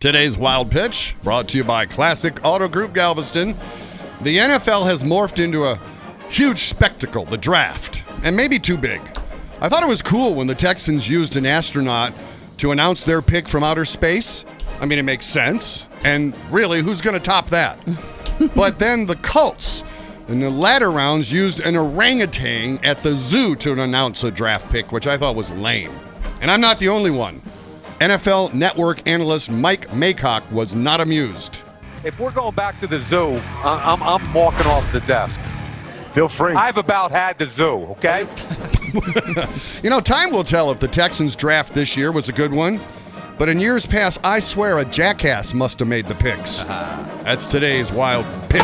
Today's Wild Pitch, brought to you by Classic Auto Group Galveston. The NFL has morphed into a huge spectacle, the draft, and maybe too big. I thought it was cool when the Texans used an astronaut to announce their pick from outer space. I mean, it makes sense. And really, who's going to top that? but then the Colts in the latter rounds used an orangutan at the zoo to announce a draft pick, which I thought was lame. And I'm not the only one. NFL Network analyst Mike Mayock was not amused. If we're going back to the zoo, I- I'm, I'm walking off the desk. Feel free. I've about had the zoo, okay? You know, time will tell if the Texans draft this year was a good one. But in years past, I swear a jackass must have made the picks. Uh-huh. That's today's wild pitch.